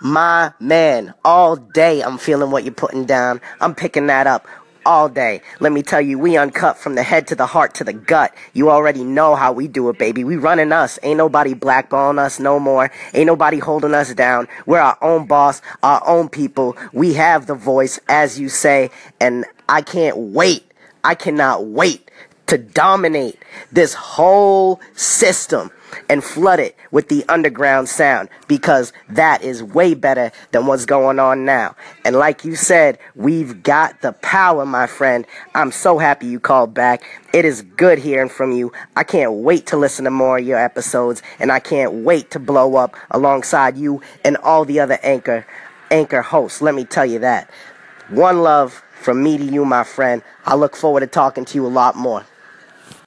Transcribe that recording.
My man, all day I'm feeling what you're putting down. I'm picking that up all day. Let me tell you, we uncut from the head to the heart to the gut. You already know how we do it, baby. We running us. Ain't nobody blackballing us no more. Ain't nobody holding us down. We're our own boss, our own people. We have the voice, as you say, and I can't wait. I cannot wait to dominate this whole system and flood it with the underground sound because that is way better than what's going on now. And like you said, we've got the power, my friend. I'm so happy you called back. It is good hearing from you. I can't wait to listen to more of your episodes and I can't wait to blow up alongside you and all the other anchor anchor hosts. Let me tell you that. One love from me to you, my friend. I look forward to talking to you a lot more.